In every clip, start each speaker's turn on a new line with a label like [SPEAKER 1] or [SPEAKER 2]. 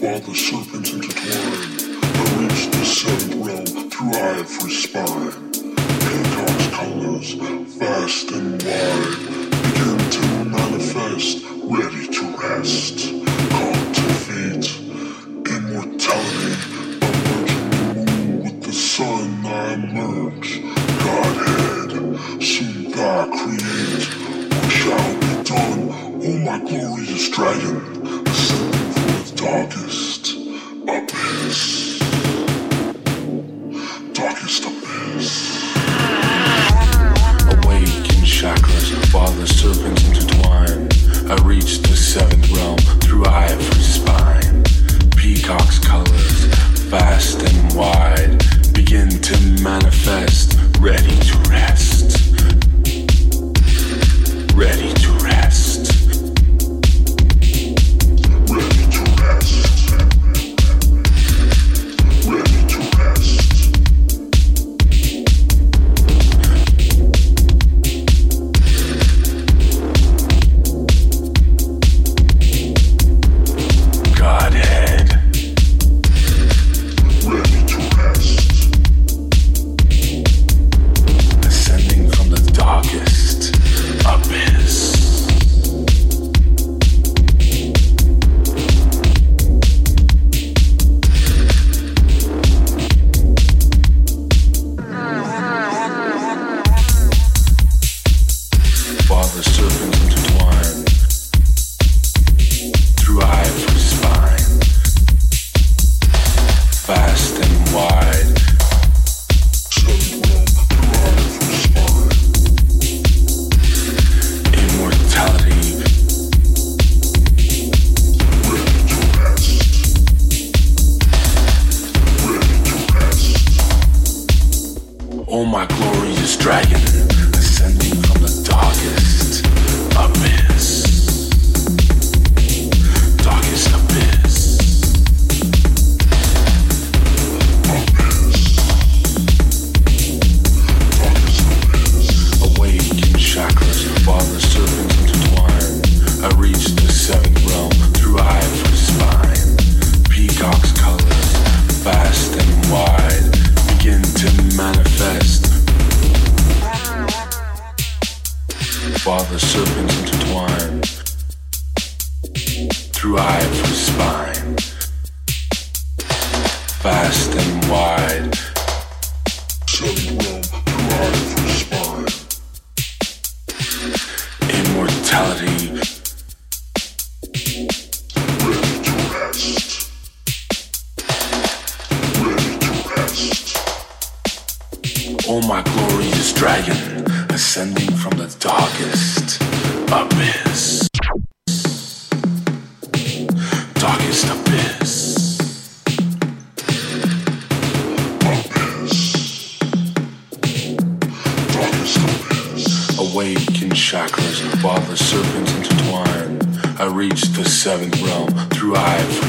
[SPEAKER 1] while the serpents intertwine. I reach the seventh realm through eye for spine. Hancock's colors, vast and wide, begin to manifest, ready to rest. Cultivate immortality, emerging the moon with the sun I merge. Godhead, soon thy create, what shall be done, O oh my glorious dragon?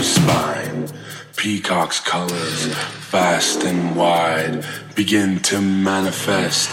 [SPEAKER 1] Spine. Peacock's colors, vast and wide, begin to manifest.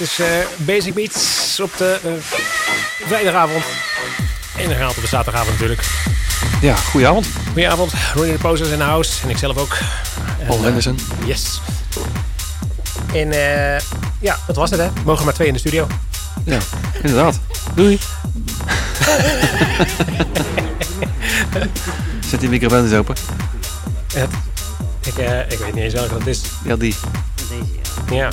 [SPEAKER 2] Het is eh, Basic Beats op de uh, vrijdagavond. En dan gaat op de zaterdagavond natuurlijk.
[SPEAKER 3] Ja, goedenavond.
[SPEAKER 2] Goedenavond. Ronnie de Posters in de house. En ik zelf ook.
[SPEAKER 3] Paul
[SPEAKER 2] En,
[SPEAKER 3] Henderson.
[SPEAKER 2] yes. En eh, ja, dat was het hè. We mogen maar twee in de studio.
[SPEAKER 3] Ja, inderdaad. Doei. Zet die microfoon eens open.
[SPEAKER 2] Het, ik, ik weet niet eens welke dat is.
[SPEAKER 3] Ja, die.
[SPEAKER 4] Deze, ja.
[SPEAKER 2] Ja.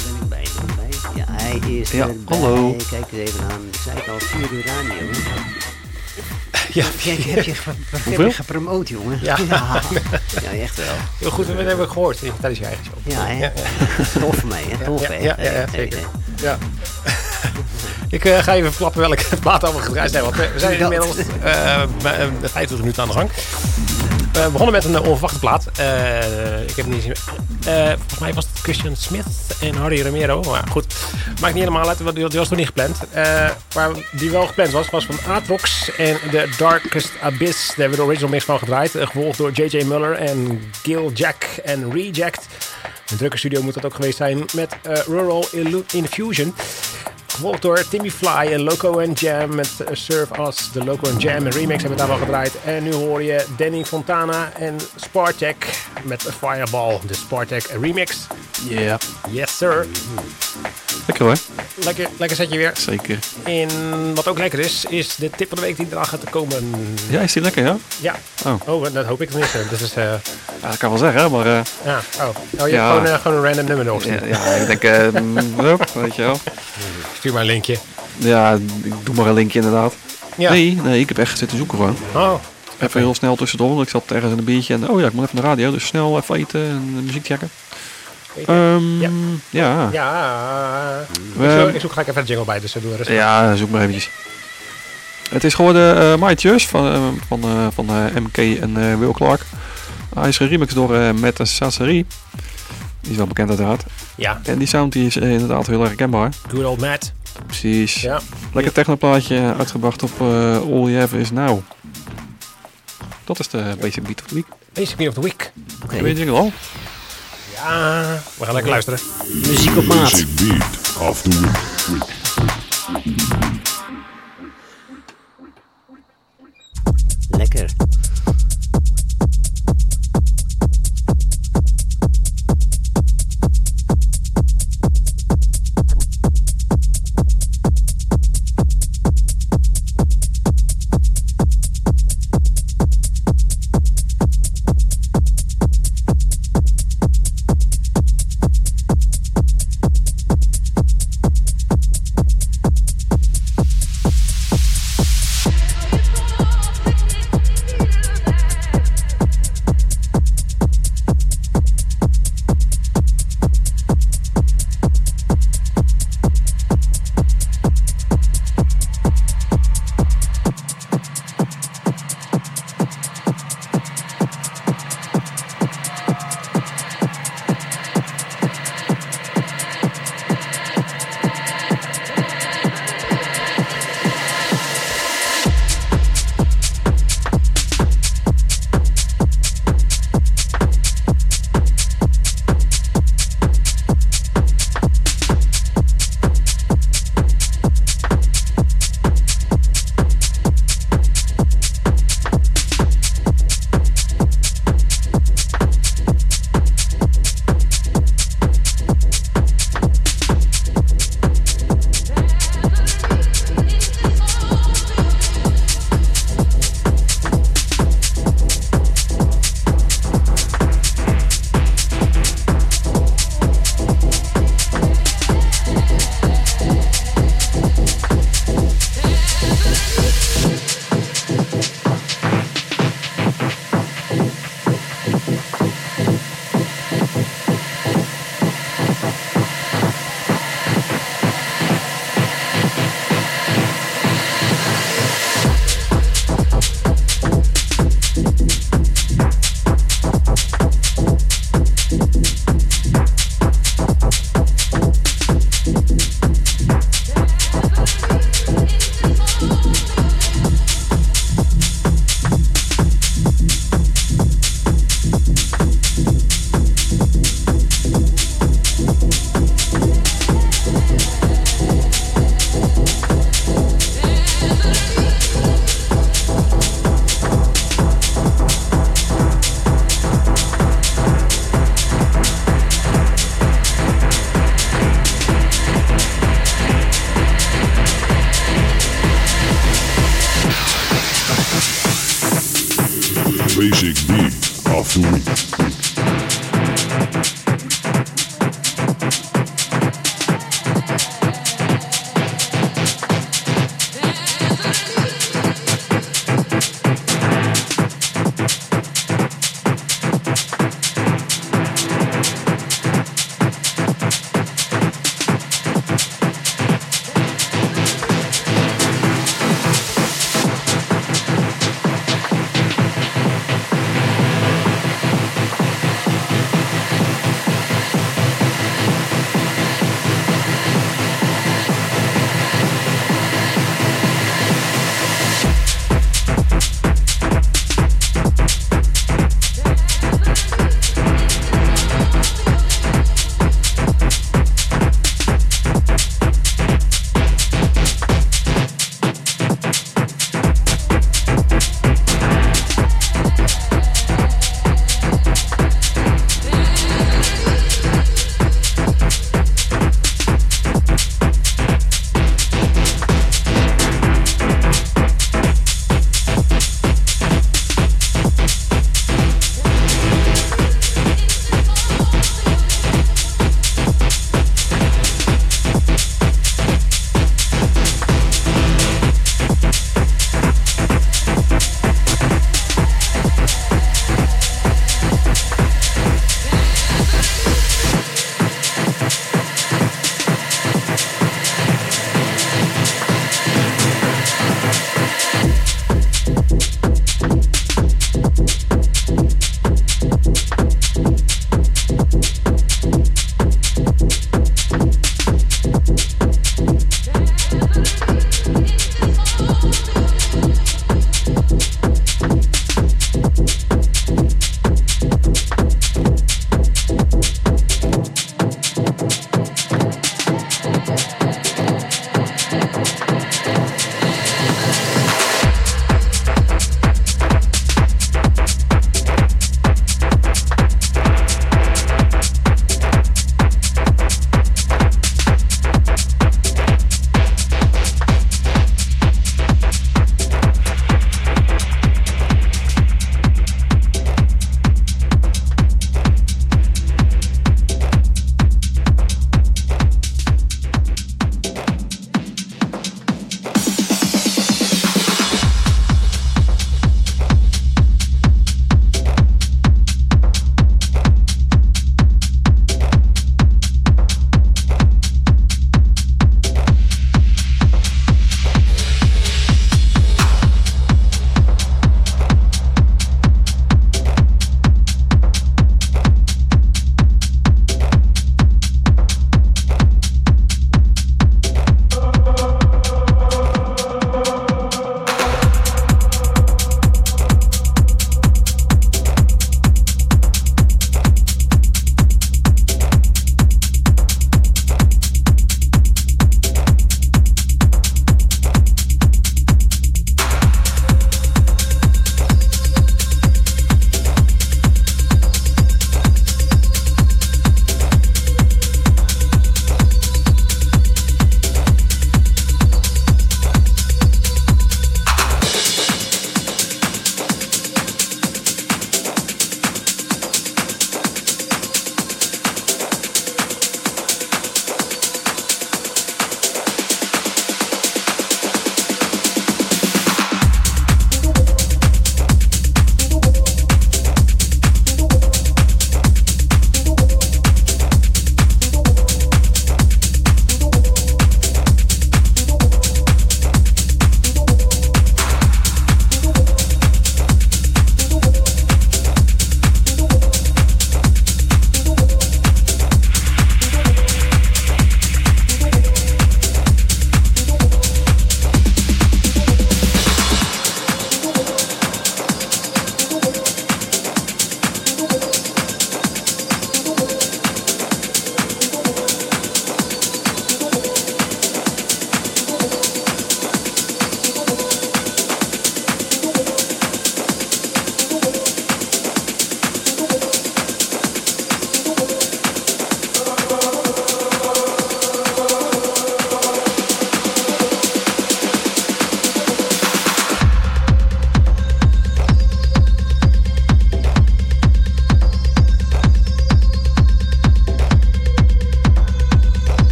[SPEAKER 4] Hij is
[SPEAKER 3] Ja,
[SPEAKER 4] erbij.
[SPEAKER 3] hallo.
[SPEAKER 4] Kijk eens even aan. Ik zei het al, 4 uur radio.
[SPEAKER 2] Ja,
[SPEAKER 4] Kijk, heb je, ge- heb
[SPEAKER 3] Hoeveel?
[SPEAKER 4] je gepromoot, jongen?
[SPEAKER 2] Ja.
[SPEAKER 4] ja. Ja, echt wel.
[SPEAKER 2] heel goed. Dat hebben we gehoord in- tijdens je eigen show.
[SPEAKER 4] Ja, hè?
[SPEAKER 2] Ja,
[SPEAKER 4] Tof voor mij, hè? Tof,
[SPEAKER 2] ja,
[SPEAKER 4] hè?
[SPEAKER 2] ja, ja, ja, zeker. Ja. ik eh, ga even verklappen welke plaat allemaal gedraaid zijn. Want we zijn
[SPEAKER 4] Dat.
[SPEAKER 2] inmiddels eh, bij, eh, 50 minuten aan de gang. We begonnen met een onverwachte plaat. Eh, ik heb niet Eh, volgens mij was het Christian Smith en Harry Romero. Maar goed, maakt niet helemaal uit. want Die was toen niet gepland. Eh, maar die wel gepland was, was van Atrox en The Darkest Abyss. Daar hebben we de original mix van gedraaid. eh, gevolgd door J.J. Muller en Gil Jack en Reject. Een drukke studio moet dat ook geweest zijn met Rural Illu- Infusion. Gevolgd door Timmy Fly en Loco and Jam met Surf Us. De Loco and Jam en remix hebben we daar wel gedraaid. En nu hoor je Danny Fontana en Spartek met Fireball. De Spartek remix.
[SPEAKER 3] Ja.
[SPEAKER 2] Yes sir.
[SPEAKER 3] Lekker hoor.
[SPEAKER 2] Lekker, lekker zetje weer.
[SPEAKER 3] Zeker.
[SPEAKER 2] En wat ook lekker is, is de tip van de week die eraan gaat komen.
[SPEAKER 3] Ja, is die lekker, ja?
[SPEAKER 2] Ja.
[SPEAKER 3] Oh.
[SPEAKER 2] Oh, dat hoop ik tenminste. Dat is, eh
[SPEAKER 3] Ja, dat kan wel zeggen, maar... eh,
[SPEAKER 2] ja. Oh, oh je hebt gewoon, eh, gewoon een random nummer nog.
[SPEAKER 3] ja, ja, ik denk... mm, weet je wel.
[SPEAKER 2] Stuur maar een linkje.
[SPEAKER 3] Ja, ik doe maar een linkje inderdaad.
[SPEAKER 2] Ja.
[SPEAKER 3] Nee, nee, ik heb echt zitten zoeken gewoon.
[SPEAKER 2] Oh,
[SPEAKER 3] Even heel snel tussendoor, ik zat ergens in een biertje en... Oh ja, ik moet even naar de radio, dus snel even eten en muziek checken. Ehm,
[SPEAKER 2] Ja.
[SPEAKER 3] ja.
[SPEAKER 2] ja.
[SPEAKER 3] We-
[SPEAKER 2] ik, zoek, gelijk even een jingle bij, dus doe rustig.
[SPEAKER 3] Ja, zoek maar eventjes. Het is geworden eh My Choice van, eh, van, eh, van MK en Will Clark. Hij is geremixed door uh, Mette Sassari. Die is wel bekend uiteraard.
[SPEAKER 2] Ja,
[SPEAKER 3] En die sound die is inderdaad heel erg herkenbaar.
[SPEAKER 2] good old Matt.
[SPEAKER 3] Precies.
[SPEAKER 2] Ja.
[SPEAKER 3] Lekker technoplaatje uitgebracht op eh, All You Have Is Now. Dat is de Basic Beat of the Week.
[SPEAKER 2] Basic Beat of the Week.
[SPEAKER 4] Oké,
[SPEAKER 3] Weet je al?
[SPEAKER 2] Ja, we gaan lekker luisteren.
[SPEAKER 4] muziek op maat.
[SPEAKER 1] Basic beat of the week.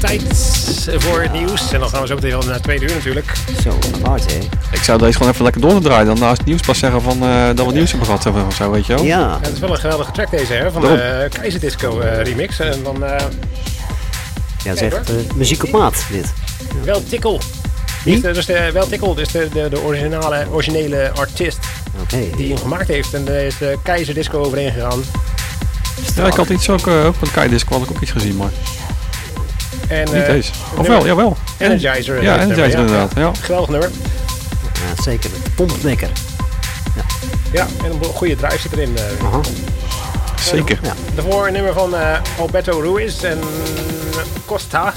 [SPEAKER 2] Tijd voor het nieuws. En dan gaan we zo meteen wel naar het tweede uur natuurlijk.
[SPEAKER 4] Zo, apart hè?
[SPEAKER 3] Ik zou deze gewoon even lekker door te draaien. Dan naast het nieuws pas zeggen van, eh, dat we het nieuws hebben gehad hebben of zo, weet je wel.
[SPEAKER 4] Ja,
[SPEAKER 2] Ja, het is wel een geweldige track deze, hè? Van de
[SPEAKER 3] Daarom.
[SPEAKER 2] uh, Keizerdisco eh, remix. En dan eh,
[SPEAKER 4] ja het is echt eh, muziek op maat dit.
[SPEAKER 2] Wel Tikkel.
[SPEAKER 4] Wie?
[SPEAKER 2] Dus de, wel Tikkel, dus de, de, de originale, originele artiest
[SPEAKER 4] Oké.
[SPEAKER 2] die hem gemaakt heeft. En daar is de Keizerdisco overheen gegaan.
[SPEAKER 3] Ja, ik had iets ook, eh, ook van Keidisc, had ik ook iets gezien, maar
[SPEAKER 2] En,
[SPEAKER 3] niet
[SPEAKER 2] eh,
[SPEAKER 3] deze.
[SPEAKER 2] het
[SPEAKER 3] Of wel, jawel.
[SPEAKER 2] Energizer.
[SPEAKER 3] Ja, Energizer
[SPEAKER 2] nummer,
[SPEAKER 3] inderdaad. Ja.
[SPEAKER 2] Geweldig nummer.
[SPEAKER 4] Ja, zeker. Pomplekker.
[SPEAKER 2] Ja, en een goede drive zit erin. eh.
[SPEAKER 4] Aha.
[SPEAKER 3] Zeker.
[SPEAKER 4] Ja.
[SPEAKER 2] Daarvoor een nummer van eh, Alberto Ruiz en Costa.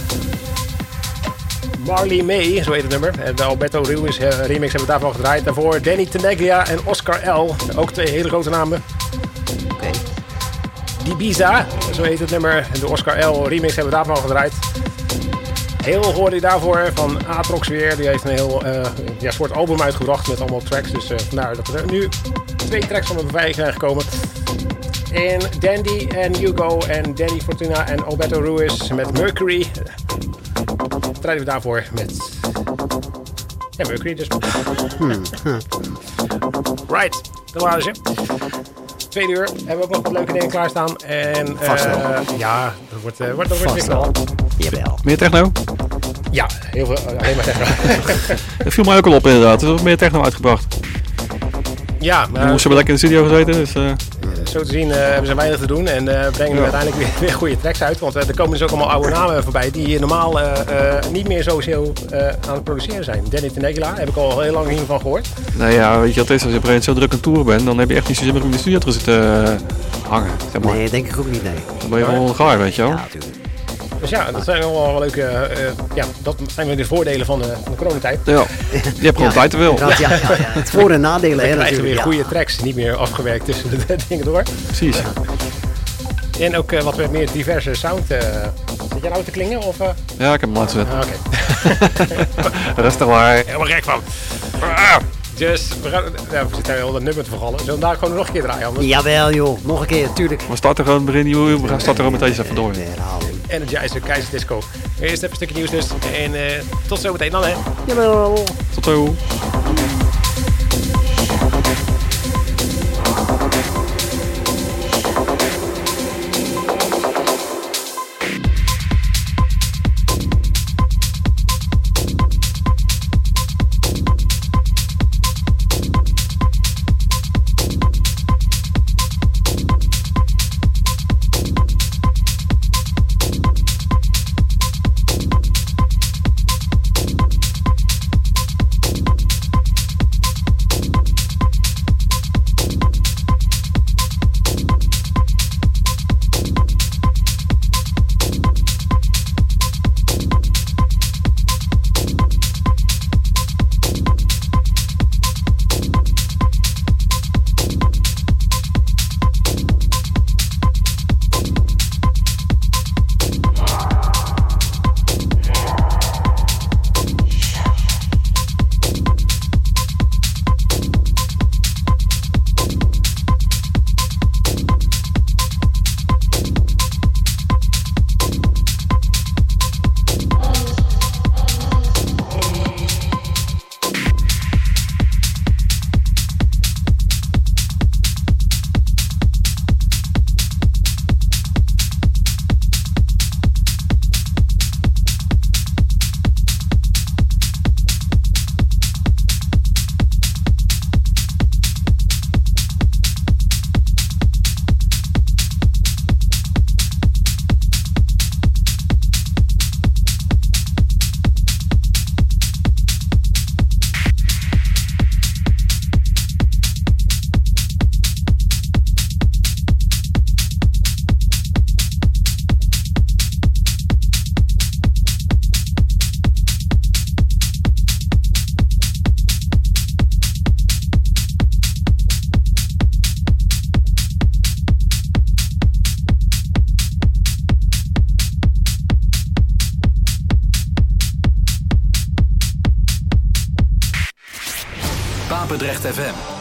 [SPEAKER 2] Marley May, zo heet het nummer. En de Alberto Ruiz remix hebben we daarvan gedraaid. Daarvoor Danny Tenaglia en Oscar L. Ook twee hele grote namen.
[SPEAKER 4] Oké.
[SPEAKER 2] Ibiza, zo heet het nummer. En de Oscar L remix hebben we daarvan gedraaid. Heel hoorde je daarvoor van Atrox weer. Die heeft een heel eh, ja, soort album uitgebracht met allemaal tracks. Dus eh, vandaar dat er nu twee tracks van me voorbij zijn gekomen. En Dandy en Hugo en Danny Fortuna en Alberto Ruiz met Mercury. Draaien we daarvoor met... Ja, Mercury dus. Right, dat waren ze. Tweede uur hebben we ook nog wat leuke dingen klaarstaan. En
[SPEAKER 4] Vast wel.
[SPEAKER 2] eh, ja, dat wordt, eh, wordt, dat wordt
[SPEAKER 4] Vast
[SPEAKER 2] weer knal.
[SPEAKER 4] Jawel.
[SPEAKER 3] Meer techno?
[SPEAKER 2] Ja, heel veel, eh, alleen maar techno.
[SPEAKER 3] Dat viel mij ook al op inderdaad. Er is wat meer techno uitgebracht.
[SPEAKER 2] ja,
[SPEAKER 3] We
[SPEAKER 2] maar
[SPEAKER 3] moesten we lekker in de studio gezeten, dus eh,
[SPEAKER 2] zo te zien eh, hebben ze weinig te doen. En eh, brengen nu
[SPEAKER 3] Ja.
[SPEAKER 2] uiteindelijk weer, weer goede tracks uit. Want eh, er komen dus ook allemaal oude namen voorbij die normaal eh, eh, niet meer sowieso eh aan het produceren zijn. Danny Tenegula heb ik al heel lang hiervan gehoord.
[SPEAKER 3] nou ja, weet je wat het is? Als je op zo druk aan tour bent, dan heb je echt niet zo zin meer om in de studio te zitten hangen. Zeg maar.
[SPEAKER 4] Nee, denk ik ook niet, nee.
[SPEAKER 3] Dan ben je gewoon gaar, weet je wel.
[SPEAKER 4] Ja, natuurlijk.
[SPEAKER 2] Dus ja, dat zijn wel wel leuke. eh, eh, ja, dat zijn weer de voordelen van de, van de coronatijd.
[SPEAKER 3] Ja. Je hebt gewoon tijd te veel.
[SPEAKER 4] Ja, ja, ja. Het voor- en nadelen, hè,
[SPEAKER 2] We krijgen
[SPEAKER 4] natuurlijk.
[SPEAKER 2] weer
[SPEAKER 4] ja.
[SPEAKER 2] goede tracks, niet meer afgewerkt tussen de dingen door.
[SPEAKER 3] Precies.
[SPEAKER 2] En ook eh, wat meer diverse sound. eh zit jij nou te klingen? Of, eh?
[SPEAKER 3] Ja, ik heb hem laten zetten.
[SPEAKER 2] Oké,
[SPEAKER 3] Rustig maar.
[SPEAKER 2] helemaal gek van. Ah, Dus we, gaan, ja, we zitten al dat nummer te vergallen. Zullen we daar gewoon nog een keer draaien? Anders
[SPEAKER 4] Jawel, joh. Nog een keer, tuurlijk.
[SPEAKER 3] We starten gewoon begin nieuw. We gaan starten gewoon met deze even door.
[SPEAKER 2] Energizer Keizer Disco. Eerst even een stukje nieuws dus. En eh, tot zometeen dan hè.
[SPEAKER 4] Jawel.
[SPEAKER 3] Tot zo.